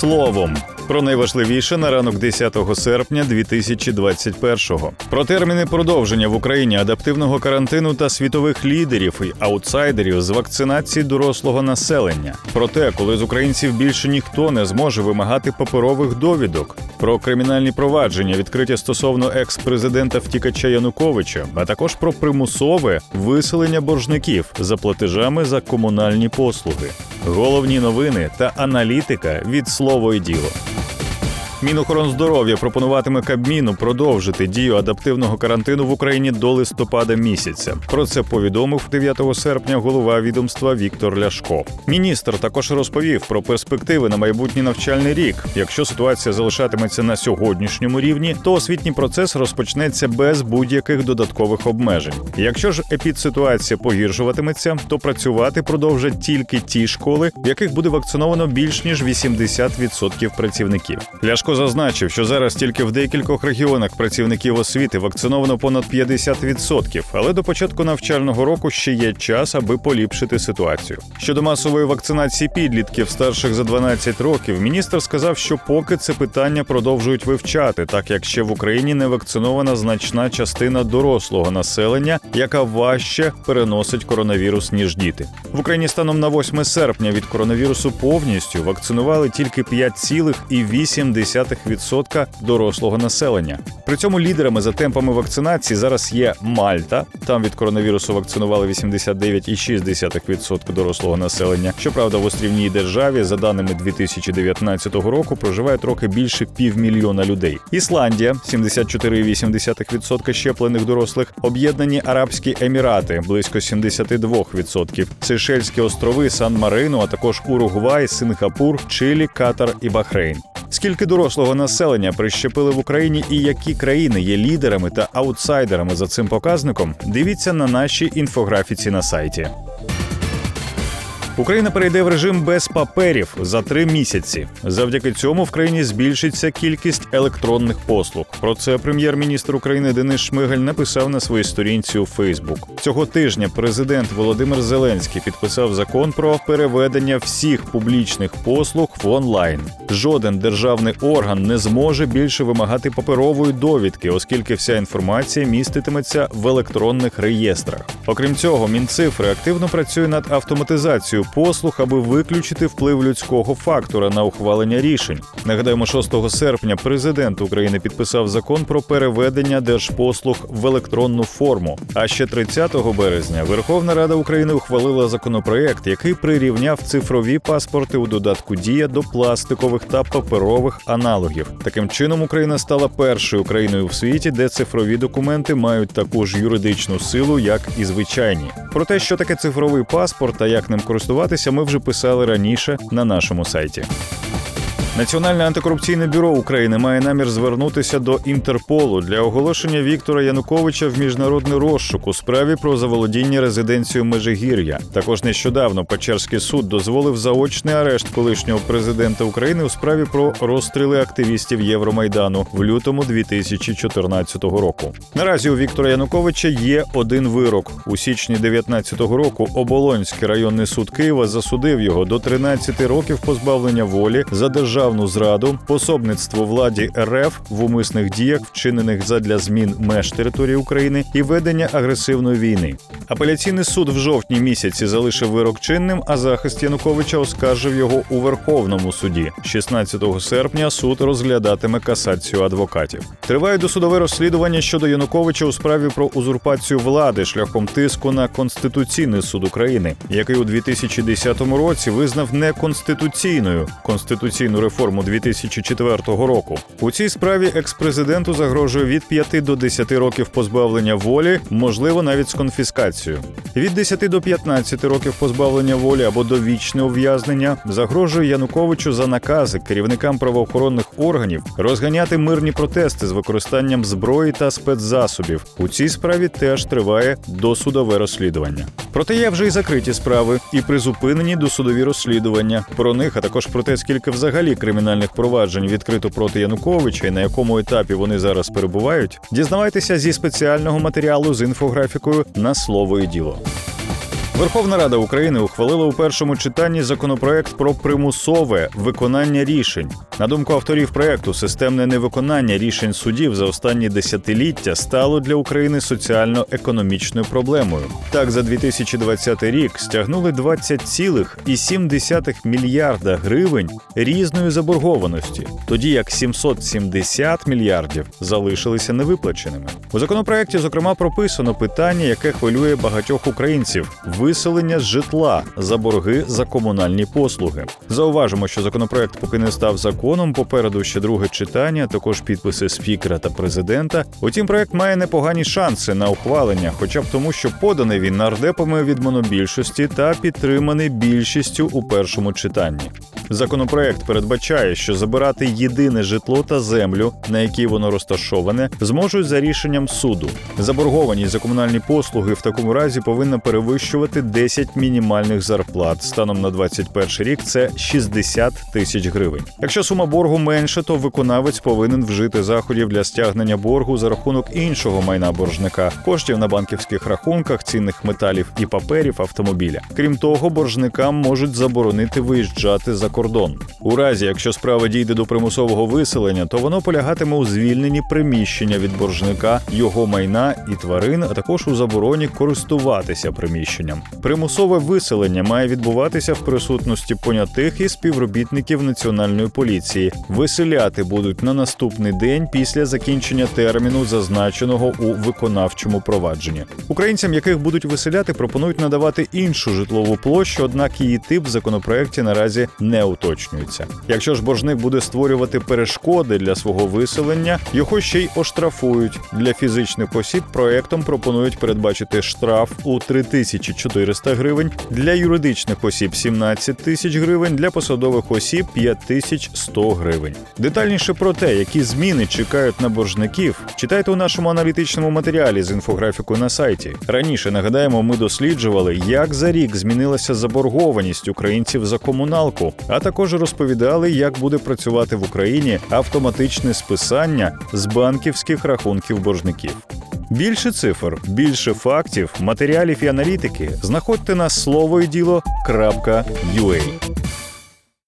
словом. Про найважливіше на ранок 10 серпня 2021-го. Про терміни продовження в Україні адаптивного карантину та світових лідерів і аутсайдерів з вакцинації дорослого населення. Про те, коли з українців більше ніхто не зможе вимагати паперових довідок, про кримінальні провадження, відкриті стосовно екс-президента втікача Януковича, а також про примусове виселення боржників за платежами за комунальні послуги. Головні новини та аналітика від слово і діло. Мінохоронздоров'я пропонуватиме Кабміну продовжити дію адаптивного карантину в Україні до листопада місяця. Про це повідомив 9 серпня голова відомства Віктор Ляшко. Міністр також розповів про перспективи на майбутній навчальний рік. Якщо ситуація залишатиметься на сьогоднішньому рівні, то освітній процес розпочнеться без будь-яких додаткових обмежень. Якщо ж епідситуація погіршуватиметься, то працювати продовжать тільки ті школи, в яких буде вакциновано більш ніж 80% працівників. Ляшко зазначив, що зараз тільки в декількох регіонах працівників освіти вакциновано понад 50%, але до початку навчального року ще є час, аби поліпшити ситуацію. Щодо масової вакцинації підлітків старших за 12 років, міністр сказав, що поки це питання продовжують вивчати, так як ще в Україні не вакцинована значна частина дорослого населення, яка важче переносить коронавірус ніж діти. В Україні станом на 8 серпня від коронавірусу повністю вакцинували тільки 5,8% дорослого населення. При цьому лідерами за темпами вакцинації зараз є Мальта. Там від коронавірусу вакцинували 89,6% дорослого населення. Щоправда, в острівній державі, за даними 2019 року, проживає трохи більше півмільйона людей. Ісландія 74,8% щеплених дорослих, Об'єднані Арабські Емірати близько 72%, Сейшельські острови, Сан-Марино, а також Уругвай, Сингапур, Чилі, Катар і Бахрейн. Скільки дорослого населення прищепили в Україні і які країни є лідерами та аутсайдерами за цим показником? Дивіться на нашій інфографіці на сайті. Україна перейде в режим без паперів за три місяці. Завдяки цьому в країні збільшиться кількість електронних послуг. Про це прем'єр-міністр України Денис Шмигаль написав на своїй сторінці у Фейсбук. Цього тижня президент Володимир Зеленський підписав закон про переведення всіх публічних послуг в онлайн. Жоден державний орган не зможе більше вимагати паперової довідки, оскільки вся інформація міститиметься в електронних реєстрах. Окрім цього, мінцифри активно працює над автоматизацією послуг, аби виключити вплив людського фактора на ухвалення рішень. Нагадаємо, 6 серпня президент України підписав закон про переведення держпослуг в електронну форму. А ще 30 березня Верховна Рада України ухвалила законопроект, який прирівняв цифрові паспорти у додатку Дія до пластикових та паперових аналогів. Таким чином Україна стала першою країною в світі, де цифрові документи мають таку ж юридичну силу, як і звичайні. Про те, що таке цифровий паспорт та як ним користуватися, ми вже писали раніше на нашому сайті. Національне антикорупційне бюро України має намір звернутися до Інтерполу для оголошення Віктора Януковича в міжнародний розшук у справі про заволодіння резиденцією Межигір'я. Також нещодавно Печерський суд дозволив заочний арешт колишнього президента України у справі про розстріли активістів Євромайдану в лютому 2014 року. Наразі у Віктора Януковича є один вирок у січні 2019 року. Оболонський районний суд Києва засудив його до 13 років позбавлення волі за державну державну зраду, пособництво владі РФ в умисних діях, вчинених задля змін меж території України і ведення агресивної війни. Апеляційний суд в жовтні місяці залишив вирок чинним, а захист Януковича оскаржив його у Верховному суді. 16 серпня суд розглядатиме касацію адвокатів. Триває досудове розслідування щодо Януковича у справі про узурпацію влади шляхом тиску на Конституційний суд України, який у 2010 році визнав неконституційною конституційну реформу реформу 2004 року. У цій справі експрезиденту загрожує від 5 до 10 років позбавлення волі, можливо, навіть з конфіскацією. Від 10 до 15 років позбавлення волі або довічне ув'язнення загрожує Януковичу за накази керівникам правоохоронних органів розганяти мирні протести з використанням зброї та спецзасобів. У цій справі теж триває досудове розслідування. Проте є вже й закриті справи і призупинені досудові розслідування. Про них а також про те, скільки взагалі кримінальних проваджень відкрито проти Януковича і на якому етапі вони зараз перебувають, дізнавайтеся зі спеціального матеріалу з інфографікою на слово і діло. Верховна Рада України ухвалила у першому читанні законопроект про примусове виконання рішень. На думку авторів проекту, системне невиконання рішень судів за останні десятиліття стало для України соціально-економічною проблемою. Так, за 2020 рік стягнули 20,7 мільярда гривень різної заборгованості, тоді як 770 мільярдів залишилися невиплаченими. У законопроекті зокрема прописано питання, яке хвилює багатьох українців виселення з житла за борги за комунальні послуги. Зауважимо, що законопроект поки не став законом. Попереду ще друге читання, також підписи спікера та президента. Утім, проект має непогані шанси на ухвалення, хоча б тому, що поданий він нардепами від монобільшості та підтриманий більшістю у першому читанні. Законопроект передбачає, що забирати єдине житло та землю, на якій воно розташоване, зможуть за рішенням суду. Заборгованість за комунальні послуги в такому разі повинна перевищувати 10 мінімальних зарплат. Станом на 21 рік це 60 тисяч гривень. Якщо сума боргу менша, то виконавець повинен вжити заходів для стягнення боргу за рахунок іншого майна боржника, коштів на банківських рахунках, цінних металів і паперів автомобіля. Крім того, боржникам можуть заборонити виїжджати за кордон. У разі, якщо справа дійде до примусового виселення, то воно полягатиме у звільненні приміщення від боржника, його майна і тварин, а також у забороні користуватися приміщенням. Примусове виселення має відбуватися в присутності понятих і співробітників національної поліції. Виселяти будуть на наступний день після закінчення терміну, зазначеного у виконавчому провадженні. Українцям, яких будуть виселяти, пропонують надавати іншу житлову площу, однак її тип в законопроекті наразі не уточнюється. Якщо ж боржник буде створювати перешкоди для свого виселення, його ще й оштрафують. Для фізичних осіб проектом пропонують передбачити штраф у 3400 гривень, для юридичних осіб 17 тисяч гривень, для посадових осіб 5100 гривень. Детальніше про те, які зміни чекають на боржників, читайте у нашому аналітичному матеріалі з інфографікою на сайті. Раніше нагадаємо, ми досліджували, як за рік змінилася заборгованість українців за комуналку, також розповідали, як буде працювати в Україні автоматичне списання з банківських рахунків боржників. Більше цифр, більше фактів, матеріалів і аналітики знаходьте на слово і.